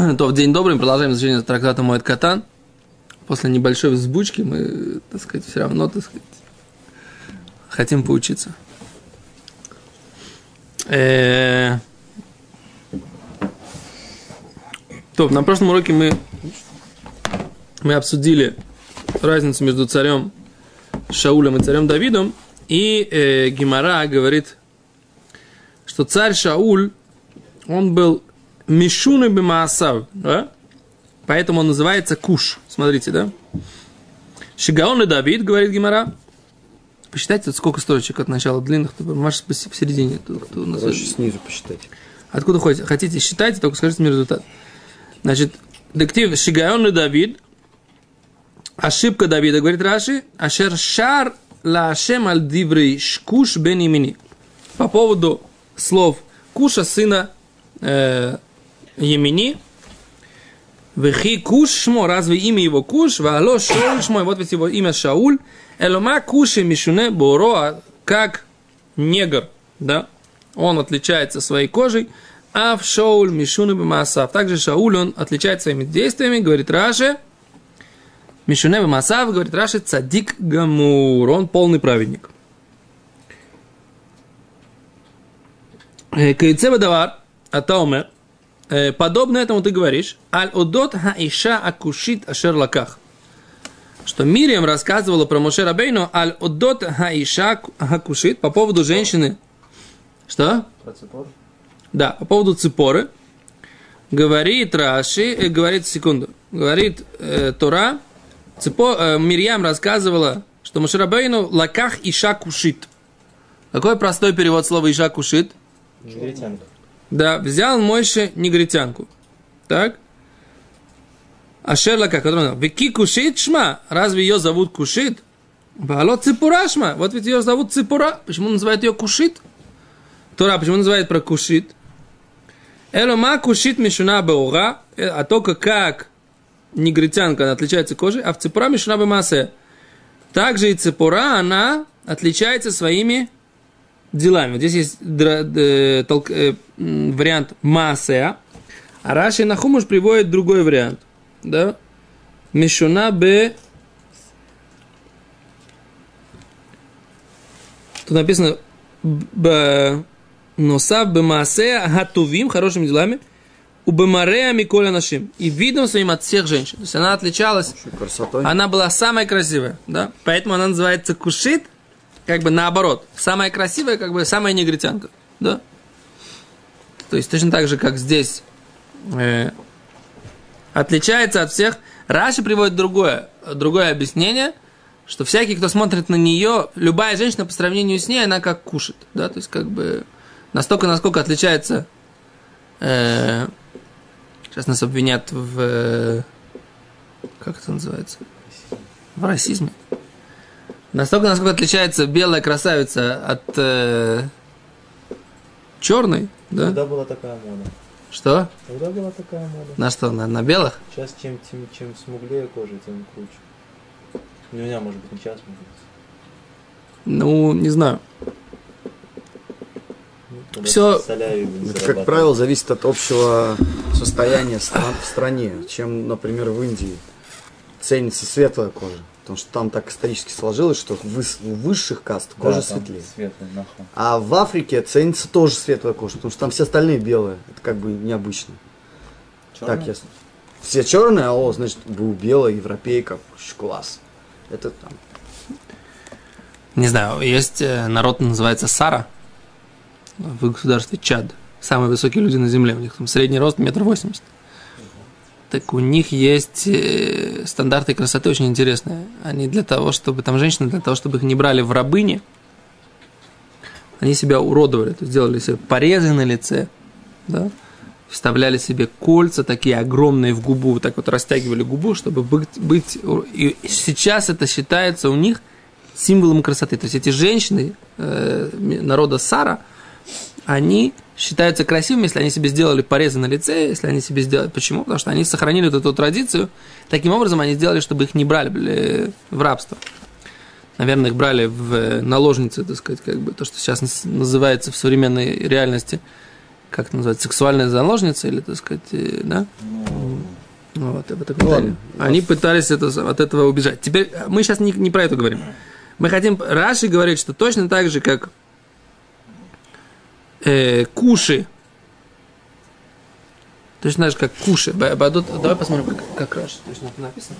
То в день добрый продолжаем изучение трактата Моэт Катан. После небольшой взбучки мы, так сказать, все равно, так сказать, хотим поучиться. Э, То, на прошлом уроке мы, мы обсудили разницу между царем Шаулем и царем Давидом. И э, Гимара говорит, что царь Шауль, он был Мишуны Бимаасав, да? Поэтому он называется Куш. Смотрите, да? Шигаон и Давид, говорит Гимара. Посчитайте, сколько строчек от начала длинных, можешь посередине. Кто, кто Короче, снизу посчитать. Откуда хотите? Хотите, считайте, только скажите мне результат. Значит, дектив Шигаон и Давид. Ошибка Давида, говорит Раши. Ашер шар ла ашем аль диврей шкуш бен имени. По поводу слов Куша, сына э, Емини. Вехи Куш шмо, разве имя его Куш? Вало Шауль шмо, вот ведь его имя Шауль. Элома Куши Мишуне Боро, как негр, да? Он отличается своей кожей. А в Шауль Мишуне Бамасав. Также Шауль, он отличается своими действиями, говорит Раши. Мишуне Бамасав, говорит Раши, цадик гамур. Он полный праведник. Кайцева давар, атаумер. Подобно этому ты говоришь, аль одот хаиша акушит ашер лаках. Что Мириам рассказывала про Моше Рабейну аль одот хаиша акушит по поводу женщины. Что? Про цепор? Да, по поводу ципоры. Говорит Раши, э, говорит, секунду, говорит э, Тора, ципо, э, Мирьям рассказывала, что Маширабейну лаках иша кушит. Какой простой перевод слова иша кушит? Негритянка. Да, взял Мойше негритянку. Так? А Шерлака, который Вики кушит шма, разве ее зовут кушит? Бало ципура шма, вот ведь ее зовут ципура. Почему называют ее кушит? Тора, почему называет про кушит? Элома кушит мишуна беура, а только как негритянка она отличается кожей, а в ципура мишуна бемасе. Также и ципура, она отличается своими делами. Вот здесь есть э, э, вариант масеа, а Раши Нахумуш приводит другой вариант. Да? Мишуна бе... Тут написано б... Носав бемасеа гатувим, хорошими делами, у бемарея миколя нашим. И видом своим от всех женщин. То есть она отличалась, Красотой. она была самая красивая, да? Поэтому она называется кушит, как бы наоборот. Самая красивая, как бы самая негритянка, да? То есть точно так же, как здесь э, отличается от всех. Раши приводит другое, другое объяснение, что всякий, кто смотрит на нее, любая женщина по сравнению с ней, она как кушает, да, то есть как бы настолько, насколько отличается. э, сейчас нас обвинят в э, как это называется? В расизме. Настолько, насколько отличается белая красавица от э, черной, да? Когда была такая мода? Что? Когда была такая мода? На что? На, на белых? Сейчас чем, чем, чем смуглее кожа, тем круче. Ну, у меня, может быть, не сейчас, может быть. Ну, не знаю. Ну, будем Это, как правило, зависит от общего состояния стран в стране. Чем, например, в Индии ценится светлая кожа. Потому что там так исторически сложилось, что в выс- в высших каст Да, кожа там светлее. Светлый, нахуй. А в Африке ценится тоже светлая кожа, потому что там все остальные белые. Это как бы необычно. Так, ясно. Все черные, а о, значит, был белая европейка, класс. Это там. Не знаю, есть э, народ, называется Сара в государстве Чад. Самые высокие люди на земле. У них там средний рост метр восемьдесят. Так у них есть э, стандарты красоты очень интересные. Они для того, чтобы там женщины, для того, чтобы их не брали в рабыни, они себя уродовали, то есть делали себе порезы на лице, да, вставляли себе кольца такие огромные в губу, вот так вот растягивали губу, чтобы быть, быть... И сейчас это считается у них символом красоты. То есть эти женщины э, народа Сара, они считаются красивыми, если они себе сделали порезы на лице, если они себе сделали... Почему? Потому что они сохранили вот эту традицию. Таким образом, они сделали, чтобы их не брали блин, в рабство. Наверное, их брали в э, наложницы, так сказать, как бы то, что сейчас наз- называется в современной реальности, как это называется, сексуальная заложница или, так сказать, э, да? Ну, Вот, об этом Ну. Они пытались это, от этого убежать. Теперь э, мы сейчас не, не про это говорим. Мы хотим... Раши говорит, что точно так же, как э, куши, так же, как куши. Ба- Бадот- давай посмотрим, как, как точно это написано.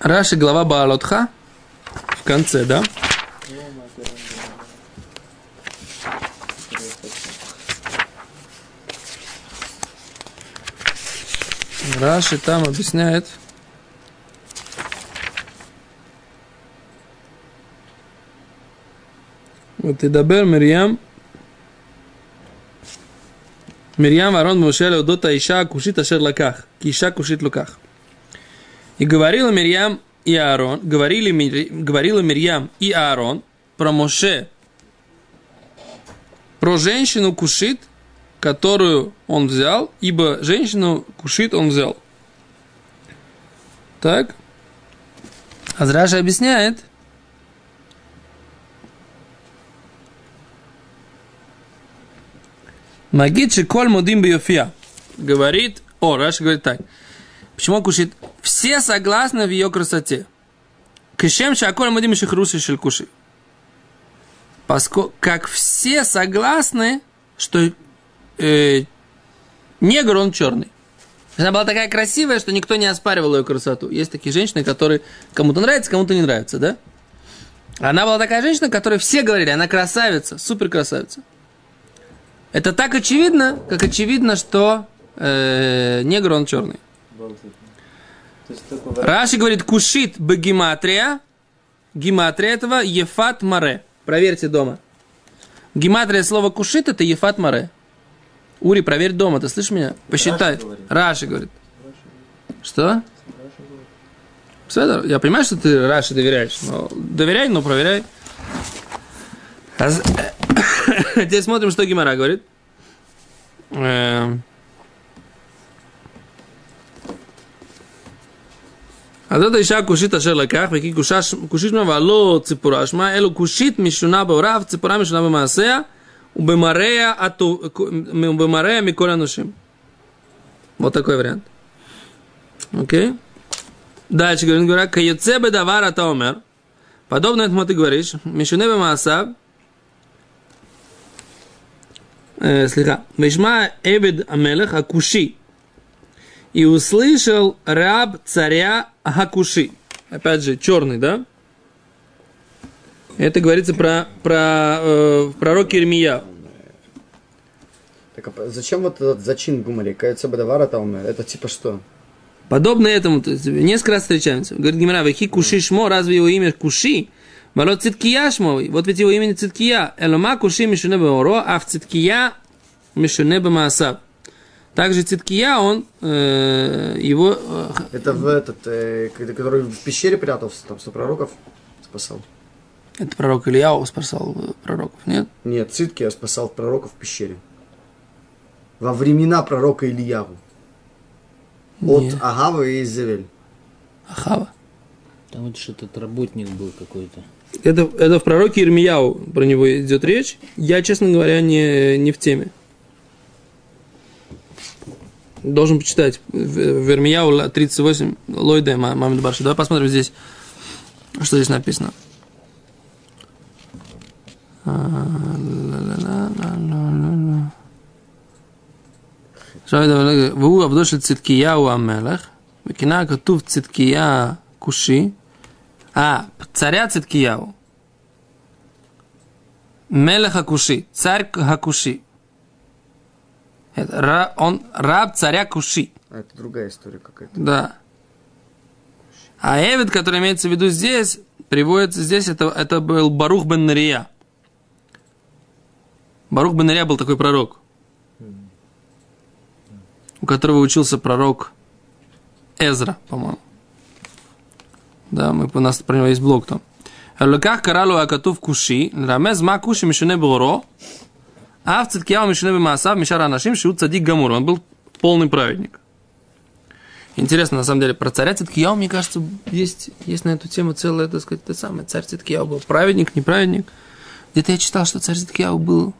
Раши, глава Баалотха, конце, да? Раши там объясняет. Вот и дабер Мирьям. Мирьям Арон Моше Леодота Иша Кушит Ашер Лаках. Ки Иша Кушит Луках. И говорила Мирьям и Аарон, говорили, говорила Мирьям и Аарон про Моше, про женщину Кушит, которую он взял, ибо женщину Кушит он взял. Так. Азраша объясняет. Магид Шиколь Мудим. Говорит, о, Раша говорит так. Почему кушит? Все согласны в ее красоте. Кишем шаколь мадим шихруси шелькуши. Поскольку, как все согласны, что э, негр он черный. Она была такая красивая, что никто не оспаривал ее красоту. Есть такие женщины, которые кому-то нравятся, кому-то не нравятся, да? Она была такая женщина, которой все говорили, она красавица, супер красавица. Это так очевидно, как очевидно, что э, негр он черный. Только Раши говорит, кушит бегематрия. Гематрия этого ефат маре. Проверьте дома. Гематрия слова кушит это ефат маре. Ури, проверь дома, ты слышишь меня? Посчитай. говорит. Раши говорит. Что? Седор, я понимаю, что ты Раши доверяешь, но доверяй, но проверяй. А Теперь смотрим, что Гимара говорит. אז זאת האישה הכושית אשר לקח, וכי כושה ש- כושית שמה ולא ציפורה שמה, אלא כושית משונה בהוריו, ציפורה משונה במעשיה, ובמראיה הטוב- ובמראיה מכל האנושים. Вот такой вариант. Окей? Дальше говорит, говорят, кайоце бедавар ата омер. Подобно этому ты говоришь, мишуне бемаасав, э, слегка, вишма эбед амелех акуши, и услышал раб царя Хакуши. Опять же, черный, да? Это говорится про, про э, пророка Ирмия. Так, а зачем вот этот зачин гумари? Кается бадавара там, это типа что? Подобно этому, то есть, несколько раз встречаемся. Говорит Гимара, вехи куши шмо, разве его имя куши? Малот циткия шмовый. Вот ведь его имя не циткия. Элома куши мишуне беоро, а в циткия мишуне бемаасав. Также циткия, он э, его... э, Это в этот, э, который в пещере прятался, там сто пророков спасал. это пророк Ильяу спасал э, пророков, нет? Нет, Цитки я спасал пророков в пещере. Во времена пророка Ильяву. От Нет. Агава и Изавель. Ахава. Там вот что-то работник был какой-то. Это, это в пророке Ирмияу про него идет речь. Я, честно говоря, не, не в теме Должен почитать. В, в Ирмияу ла- 38 Лойда Мамед Барши. Давай посмотрим здесь, что здесь написано. А, ла-ла-ла-ла-ла-ла-ла. עכשיו דבר, והוא עבדו של צדקיהו המלך, וכינה כתוב צדקיה כושי, а, царя Циткияу. Мелех Акуши, царь Хакуши. это, ра, он раб царя Куши. А это другая история какая-то. Да. А Эвид, который имеется в виду здесь, приводится здесь, это, это был Барух бен Нария. Барух бен Нария был такой пророк, у которого учился пророк Эзра, по-моему. Да, мы, у нас про него есть блог там. Луках каралу акатув куши, рамез ма куши мишуне буро, а в Циткияу Мишиневи Маасав Мишара Анашим Шиу Цадик Гамур. Он был полный праведник. Интересно, на самом деле, про царя Циткияу, мне кажется, есть, есть на эту тему целое, так сказать, то самое. Царь Циткияу был праведник, не праведник. Где-то я читал, что царь Циткияу был,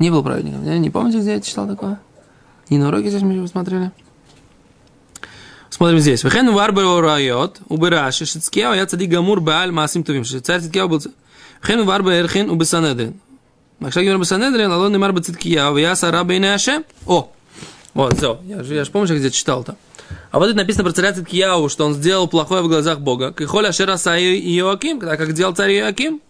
не был праведником. Не, не помните, где я читал такое? Не на уроке здесь мы его смотрели? Смотрим здесь. Вехен варбер райот, убираши, Шицкияу, я цадик гамур бааль масим тувим. Царь Циткияу был... Вехен варбер эрхин убисанедрин. Макшак Гимар Басанедрин, Алон Немар Бациткия, Вяса Раба Ине О, вот, все, я же, я же помнишь, я где читал-то. А вот это написано про царя Циткияу, что он сделал плохое в глазах Бога. Кихоля Шераса Иоаким, когда как делал царь Иоаким.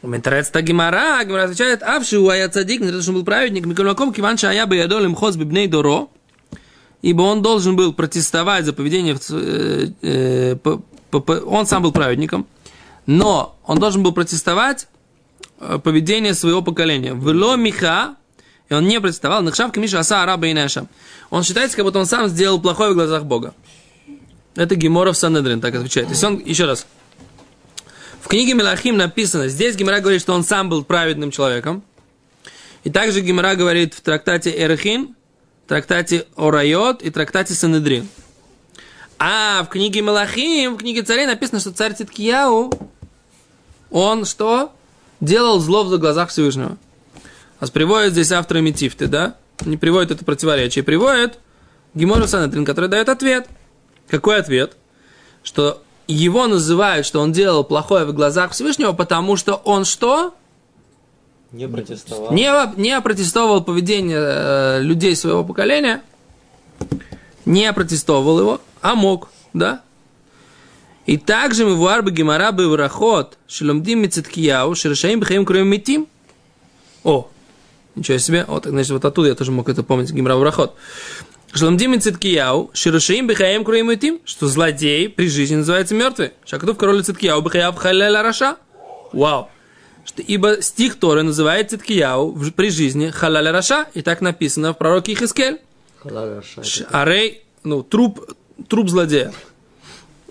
У Ментрецта Гимара, Гимара отвечает, Авшу Ая Цадик, не он был праведник, Миколаком Киванша Ая Баядол Имхоз Бибней Доро, ибо он должен был протестовать за поведение, э, э, по, по, по, он сам был праведником, но он должен был протестовать поведение своего поколения. Вело миха, и он не представал, нахшавка миша аса араба и Он считается, как будто он сам сделал плохое в глазах Бога. Это Геморов Санедрин так отвечает. То есть он, еще раз, в книге Мелахим написано, здесь Гемора говорит, что он сам был праведным человеком. И также Гемора говорит в трактате Эрхин, трактате Орайот и трактате Санедрин. А в книге Мелахим, в книге царей написано, что царь Титкияу, он что? Делал зло в глазах Всевышнего. А приводит здесь авторы Метифты, да? Не приводит это противоречие, приводит Гимору Санатрин, который дает ответ. Какой ответ? Что его называют, что он делал плохое в глазах Всевышнего, потому что он что? Не протестовал. Не, не протестовал поведение э, людей своего поколения, не протестовал его, а мог, да? И также מבואר בגמרא בברכות, שלומדים מצדקיהו, שרשעים בחיים קרויים מתים. О, ничего себе. Вот, значит, вот оттуда я тоже мог это помнить, גמרא בברכות. שלומדים מצדקיהו, שרשעים בחיים קרויים מתים, что злодей при жизни называется мертвый. שהכתוב קורא לצדקיהו בחייו חלל רשע. Вау. Что, ибо стих Торы называет Циткияу при жизни חלל רשע, и так написано в пророке Ихискель. חלל רשע. הרי, ну, труп, труп злодея.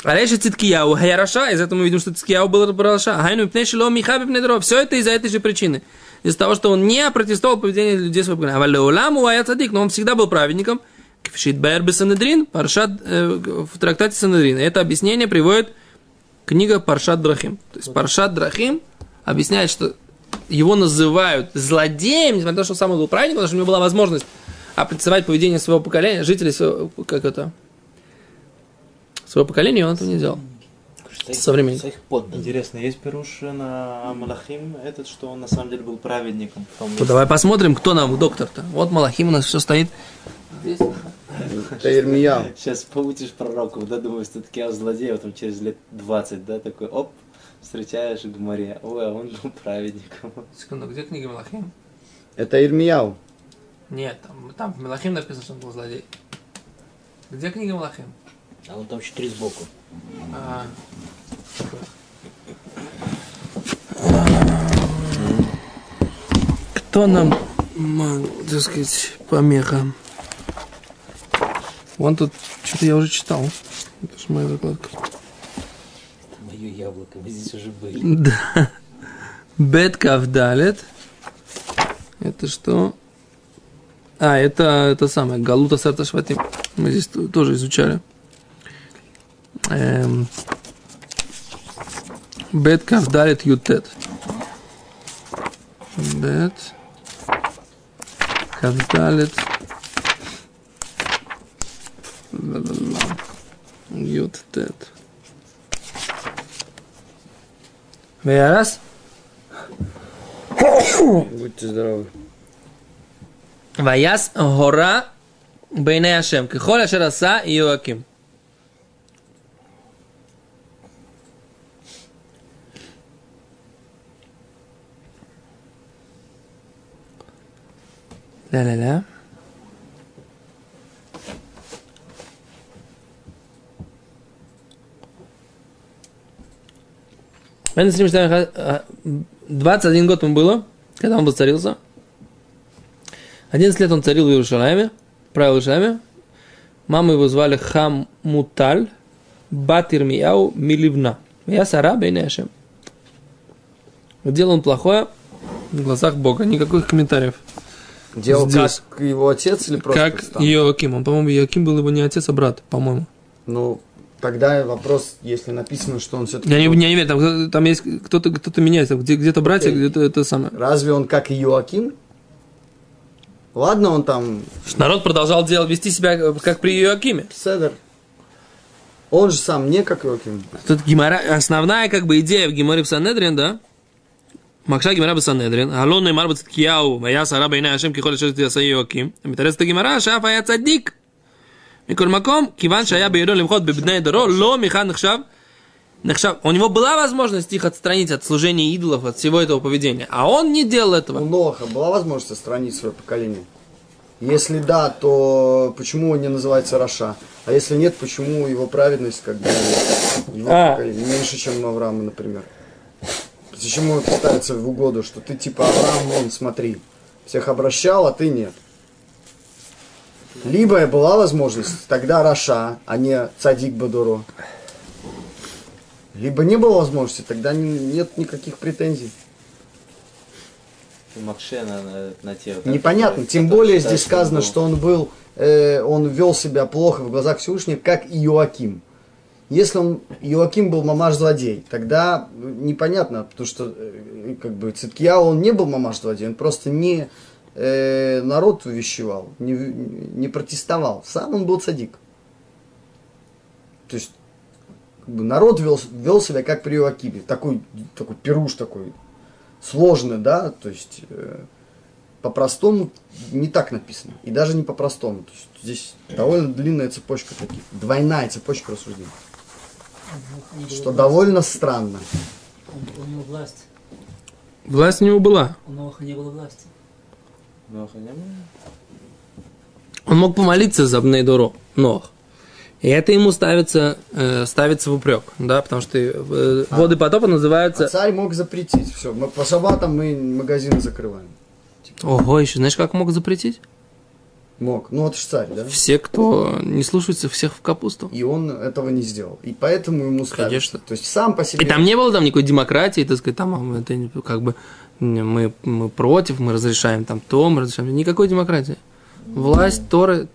הרי שצדקיהו היה רשע, из этого мы видим, что Циткияу был רשע. היינו מפני שלא מיחה בבני דורו. Все это из-за этой же причины. Из-за того, что он не протестовал поведение людей своего поколения. ולעולם היה צדיק, но он всегда был праведником. כפי שיתבאר סנהדרין, פרשת, в трактате Санедрин. Это объяснение приводит книга פרשת דרכים. То есть פרשת דרכים объясняет, что его называют злодеем, несмотря на то, что он сам был праведником, потому что у него была возможность определять поведение своего поколения, жителей своего, как это, своего поколения, он этого не делал. Современник. Интересно, есть Перуш на Малахим этот, что он на самом деле был праведником? Ну, давай посмотрим, кто нам доктор-то. Вот Малахим у нас все стоит. Здесь. Это Ирмия. Сейчас поучишь пророков, да, думаю, что таки злодей, вот там через лет 20, да, такой, оп, встречаешь в море, ой, а он был праведником. Секунду, где книга Малахим? Это Ирмияу. Нет, там, там в Малахим написано, что он был злодей. Где книга Малахим? А вон там еще три сбоку. А. Кто нам, так сказать, помеха? Вон тут, что-то я уже читал. Это же моя закладка. Мое яблоко, мы здесь уже были. Да. Бет Кавдалет. Это что? А, это, это самое, Галута Сарта Шватим. Мы здесь тоже изучали. Эм, бет Кавдалет Ютет. Бет Кавдалет Ютет. Раз. Будьте здоровы. Ваяс гора Бейне Ашем. Кихоля Ашер Аса и Иоаким. Ля-ля-ля. Бен а, 21 год ему было, когда он воцарился. 11 лет он царил в Иерусалиме, правил в Иерусалиме. Маму его звали Хамуталь Батирмияу Бат Ирмияу Миливна. Я Сара Бейнешем. Делал он плохое в глазах Бога. Никаких комментариев. Делал Здесь. как его отец или просто как сам? Иоаким. Он, по-моему, Иоаким был его не отец, а брат, по-моему. Ну, тогда вопрос, если написано, что он все-таки... Я не, я не верю, там, там есть кто-то, кто-то меняется. Где, где-то братья, Окей. где-то это самое. Разве он как Иоаким? Ладно, он там Народ продолжал делать, вести себя э, как при Иоакиме. Седер. Он же сам не как Иоаким. Тут гемора, основная как бы идея в Геморе в Санедрин, да? Макша гемора в Санедрин, Алон Неймар בצדקיהו, והיה שרה בעיני השם ככל אשר תעשה יואקים, ומתרסת הגמרא שאף היה צדיק. מכל מקום, כיוון שהיה בידו למחות בבני דורו, לא מחד נחשב, נחשב, у него была возможность их отстранить от служения идолов, от всего этого поведения, а он не делал У этого. Ноаха была возможность отстранить свое поколение? Если да, то почему он не называется Раша? А если нет, почему его праведность как бы его А. поколение меньше, чем у Авраама, например? Почему это ставится в угоду, что ты типа Авраам, вон, смотри, всех обращал, а ты нет? Либо была возможность, тогда Раша, а не Цадик Бадуро. Либо не было возможности, тогда не- нет никаких претензий. Макше на, на, на те... Непонятно. которые- Тем более здесь сказано, что он был, э, он вел себя плохо в глазах Всевышнего, как Иоаким. Если он Иоаким был мамаш-злодей, тогда э, непонятно, потому что э, как бы Циткия он не был мамаш-злодей, он просто не э, народ увещевал, не, не протестовал. Сам он был цадик. То есть как бы народ вел, вел себя как при Иоакиме. Такой, такой пируш такой сложный, да, то есть э, по-простому не так написано. И даже не по-простому. То есть здесь довольно длинная цепочка таких, двойная цепочка рассуждений. Что довольно странно. Он- У него власть. Власть у него была. У Ноаха не было власти. Ноха не было? Он мог помолиться за Бнейдоро, Нох. И это ему ставится, э, ставится в упрек, да, потому что э, воды потопа А называются... царь мог запретить. Все, мы по шабатам мы магазины закрываем. Ого, еще знаешь, как мог запретить? Мог. Ну, это ж царь, да? Все, кто не слушается, всех в капусту. И он этого не сделал. И поэтому ему ставится. Конечно. То есть сам по себе... И там не было там никакой демократии, так сказать, там а, это как бы мы, мы против, мы разрешаем там то, мы разрешаем. Никакой демократии. Власть, Торы,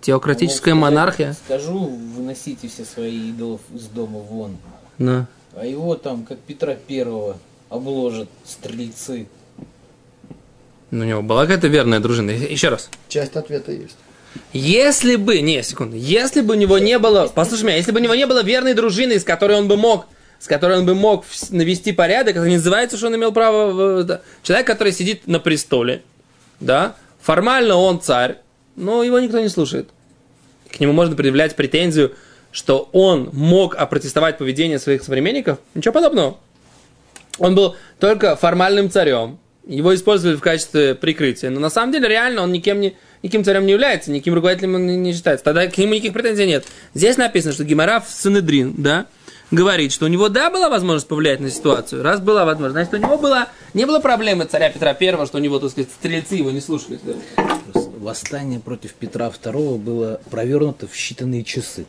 теократическая Мог сказать, монархия. Скажу, выносите все свои идолов из дома вон. Да. А его там, как Петра Первого, обложат стрельцы. У него была какая-то верная дружина. Еще раз. Часть ответа есть. Если бы, не, секунду, если бы у него не было, послушай меня, если бы у него не было верной дружины, с которой он бы мог, с которой он бы мог навести порядок, это не называется, что он имел право, в- да. человек, который сидит на престоле, да, формально он царь, но его никто не слушает. К нему можно предъявлять претензию, что он мог опротестовать поведение своих современников, ничего подобного. Он был только формальным царем. Его использовали в качестве прикрытия. Но на самом деле реально он никем не, никаким царем не является, никаким руководителем он не, считается. Тогда к нему никаких претензий нет. Здесь написано, что Гимара в Санедрин, да, говорит, что у него, да, была возможность повлиять на ситуацию. Раз была возможность, значит, у него была, не было проблемы царя Петра Первого, что у него, так сказать, стрельцы его не слушались. да. Восстание против Петра II было провернуто в считанные часы.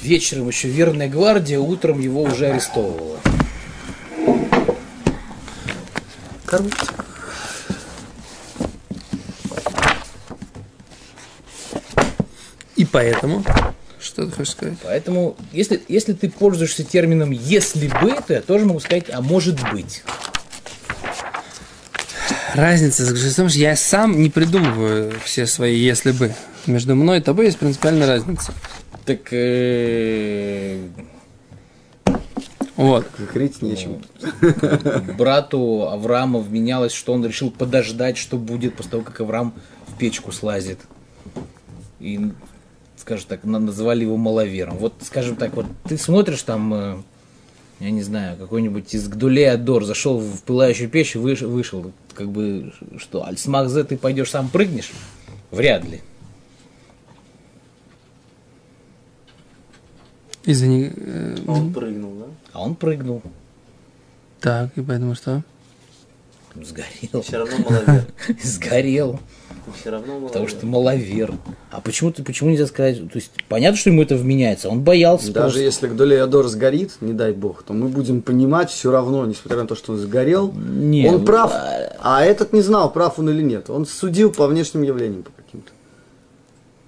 Вечером еще верная гвардия, утром его уже арестовывала. Коррупция. И поэтому, что ты хочешь сказать? Поэтому, если, если ты пользуешься термином «если бы», то я тоже могу сказать «а может быть». Разница заключается в том, что я сам не придумываю все свои «если бы». Между мной и тобой есть принципиальная разница. Так э, Вот. Говорить нечем. брату Авраама вменялось, что он решил подождать, что будет после того, как Авраам в печку слазит. И, скажем так, на- называли его маловером. Вот, скажем так, вот ты смотришь там, э, я не знаю, какой-нибудь из Гдулей Адор зашел в пылающую печь и выш- вышел. Как бы, что, Альсмахзе ты пойдешь сам прыгнешь? Вряд ли. Извини. э, Он прыгнул, да? А он прыгнул. Так, и поэтому что? Сгорел. Все равно маловер. Сгорел. Все равно маловер. Потому что маловер. А почему ты почему нельзя сказать? То есть понятно, что ему это вменяется. Он боялся. Даже просто. если Гдолеядор сгорит, не дай бог, то мы будем понимать все равно, несмотря на то, что он сгорел, Не, он прав, а- а этот не знал, прав он или нет. Он судил по внешним явлениям.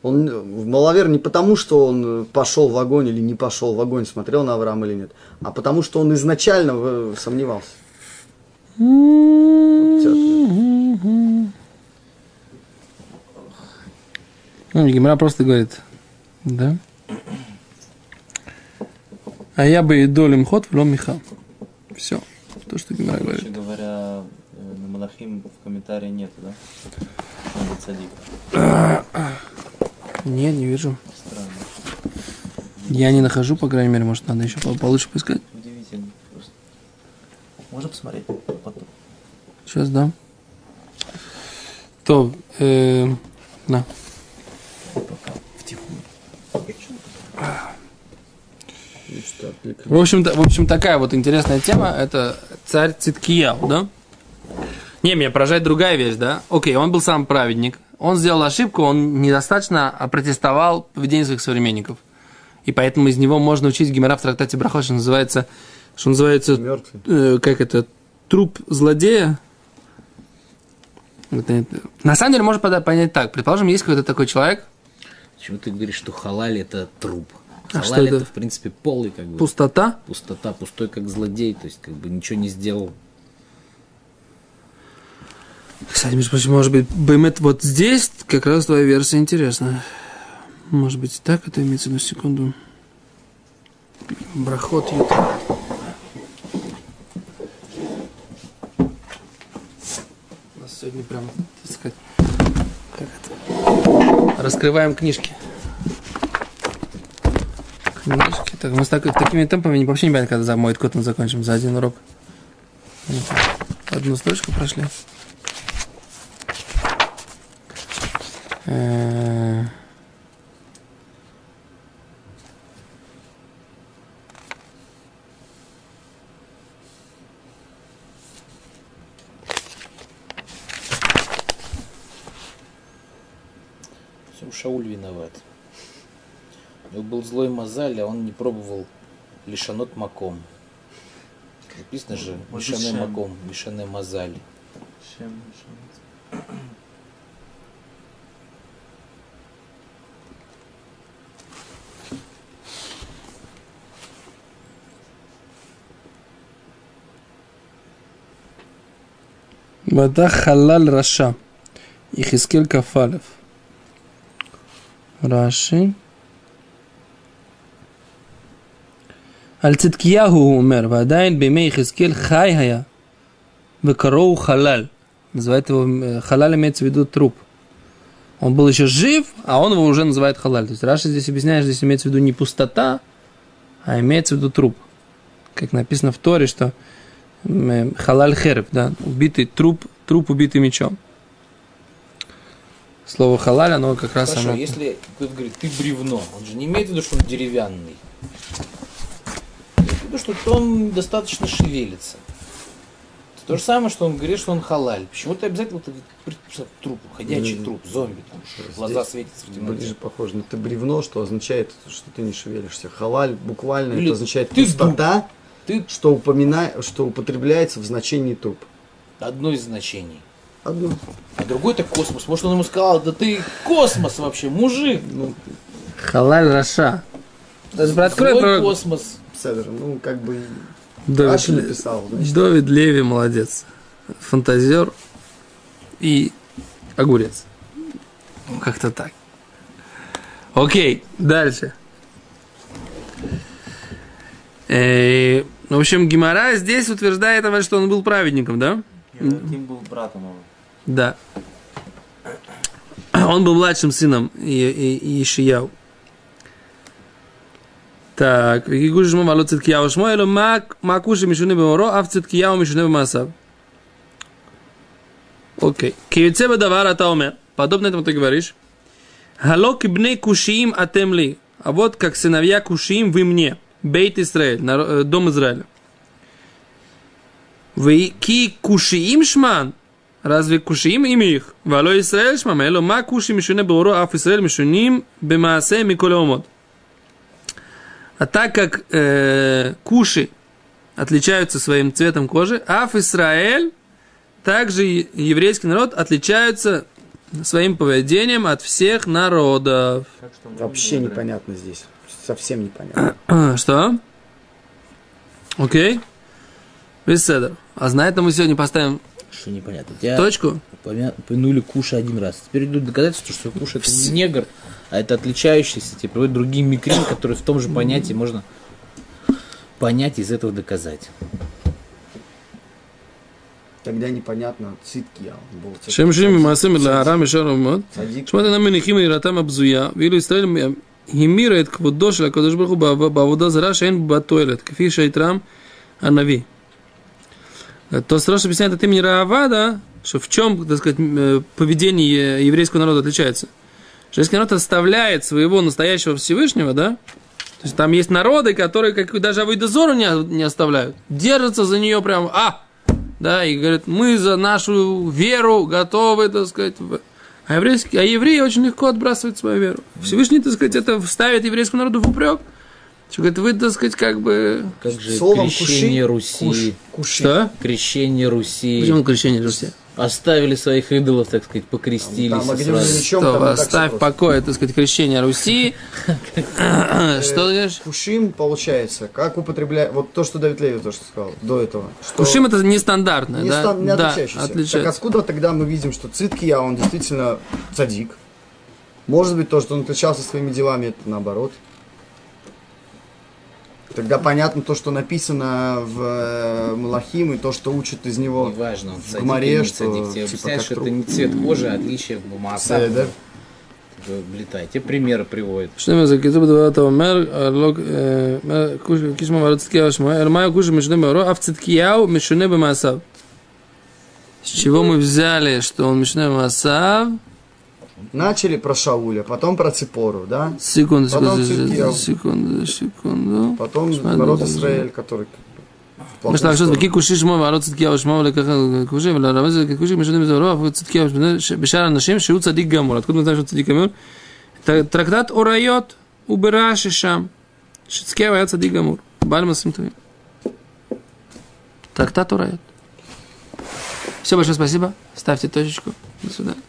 Он э, маловер не потому, что он э, пошел в огонь или не пошел в огонь, смотрел на Авраама или нет, а потому, что он изначально э, сомневался. Вот Ну, Гимара просто говорит, да? А я бы и долем ход в лом. Все. То, что Гимара Короче говорит. говоря, э, на Малахим в комментарии нету, да? Надо. Не, не вижу. Странно. Я не нахожу, по крайней мере, может, надо еще по- получше поискать. Удивительно просто. Можно посмотреть потом? Сейчас, да. То, э, на. В общем-то, в общем, такая вот интересная тема. Это царь Циткияу, да? Не, меня поражает другая вещь, да? Окей, он был сам праведник. Он сделал ошибку, он недостаточно опротестовал поведение своих современников. И поэтому из него можно учить гемора в трактате Брахот, что называется, что называется, Мертвый. э, как это, труп злодея. Это- это- На самом деле можно понять так. Предположим, есть какой-то такой человек, Почему ты говоришь, что халаль это труп? А Халаль что это? это, в принципе, полый, как бы. пустота, Пустота, пустой, как злодей, то есть, как бы ничего не сделал. Кстати, между прочим, может быть, Бэмет вот здесь как раз твоя версия интересная. Может быть, так это имеется на секунду. Брахот Юта. У нас сегодня прям, так сказать, как это? Раскрываем книжки. Книжки. Так, мы с так- такими темпами вообще не понятно, когда за мой код мы закончим за один урок. Одну строчку прошли. Э, Всем Шауль виноват. У него был злой мозаль, а он не пробовал лишанот маком. Написано же Шем. маком, лишане мозаль. ואתה חלל רשע. יחזקאל כ״ף אלף. רש״י. על צדקיהו אומר. ועדיין בימי יחזקאל היה חי. וקראו חלל. Называет его э, חלל имеется в виду труп. Он был еще жив, а он его уже называет חלל. То есть Раши здесь объясняет, здесь имеется в виду не пустота, а имеется в виду труп. Как написано в Торе, что халаль херб, да, убитый труп, труп убитый мечом. Слово халаль, оно как раз Хорошо, оно... если кто-то говорит, ты бревно, он же не имеет в виду, что он деревянный. Имеет в виду, что он достаточно шевелится. Это то же самое, что он говорит, что он халаль. Почему-то обязательно вот этот при- труп, ходячий Мгм. труп, зомби, там, глаза светятся в темноте. Ближе похоже на ты бревно, что означает, что ты не шевелишься. Халаль буквально Или это означает ты пустота, Ты что, упомина... что употребляется в значении труп. одно из значений. Одно. А другой это космос. Может, он ему сказал, да ты космос вообще, мужик. Ну, Халаль Раша. Даже открой про космос. Седер, ну, как бы Давид, Раши написал. значит, Давид Леви молодец. Фантазер и огурец. Ну, Как-то так. Окей, дальше. Э, ну, в общем, Гимара здесь утверждает, что он был праведником, да? Ким был братом его. Да. Он был младшим сыном Ишияу. Так, Гигуш Жмо Мало Циткияу Шмоэлю Макуши Мишуне Беморо, а в Циткияу Мишуне Бемасав. Окей. Киюцеба Давара Таумер. Подобно этому ты говоришь. Халоки бней кушиим атемли. А вот как сыновья кушиим вы мне бейт Израиль, э, дом Израиля. Вы ки кушиим шман. Разве кушиим имя их? Вало Исраэль шмам. Эло ма куши мишуне бауро, аф Исраэль мишуним бемаасе миколе омот. А так как э, куши отличаются своим цветом кожи, аф Исраэль, также еврейский народ отличаются своим поведением от всех народов. Вообще непонятно здесь совсем непонятно. Что? Окей. Беседер. А на этом мы сегодня поставим что непонятно. Тебя Точку? Помянули Куша один раз. Теперь идут доказательства, что Куша это не негр, а это отличающийся, типа, другие микрин, которые в том же понятии можно понять из этого доказать. Тогда непонятно циткия. А, Шем шим масем для арам и шарумот. Шмата нам минихим и ратам абзуя. Вилу Исраэль המירה את כבודו של הקדוש ברוך הוא בעב- בעבודה זרה שאין בה תועלת, כפי שהתרם הנביא. То Срош объясняет от имени Раавада, что в чем, так сказать, м, поведение еврейского народа отличается. Что еврейский народ оставляет своего настоящего Всевышнего, да? То есть там есть народы, которые как даже Авойдозору не, не оставляют. Держатся за нее прям, а, да, и говорят, мы за нашу веру готовы, так сказать. в- А, еврейский, а евреи очень легко отбрасывают свою веру. Всевышний, так сказать, это вставит еврейскому народу в упрек. Что говорит, вы, так сказать, как бы... Как же Словом крещение куши, Руси, куш, куши. Что? крещение Руси, Почему крещение Руси? Оставили своих идолов, так сказать, покрестились. Там сразу. мечом, Что, там оставь покое, так сказать, крещение Руси. Что ты говоришь? Кушим получается, как употребляет, вот то, что Давид Леви то, что сказал до этого. Кушим это нестандартное, не, да? не Да, отличающийся. Так откуда тогда мы видим, что Циткия, он действительно цадик? Может быть, то, что он отличался своими делами, это наоборот. Тогда понятно то, что написано в э, Малахим, и то, что учат из него Неважно, в Гмаре, что... Садик, тебе типа, что это не цвет кожи, а отличие в Масах. Да? Блитай. Те примеры приводят. Что мы за китуб два того мер, лог, кишма марцкия а шма, эрмая куша мишне меро, а в циткияу мишне бемасав. С чего мы взяли, что он мишне масав? Начали про Шауля, потом про Ципору, да? Секунду, Потом секунду, Цидкияу. секунду, секунду. Потом Смотри, народ смотри. Израиль, который... в плохую מה שאתה חושב, сторону. וכי כושי שמו ועלות צדקיהו שמו ולקחה כושי, ולרמז זה ככושי משונה בזוהרו, אף צדקיהו משונה בשאר האנשים שהוא צדיק גמור. откуда мы знаем, что צדיק גמור? ט- טרקטט אוריות הוא ברש"י שם, שצדקיהו היה צדיק גמור. בעל מעשים טובים. טרקטט אוריות. Все, большое спасибо. Ставьте точечку. До свидания.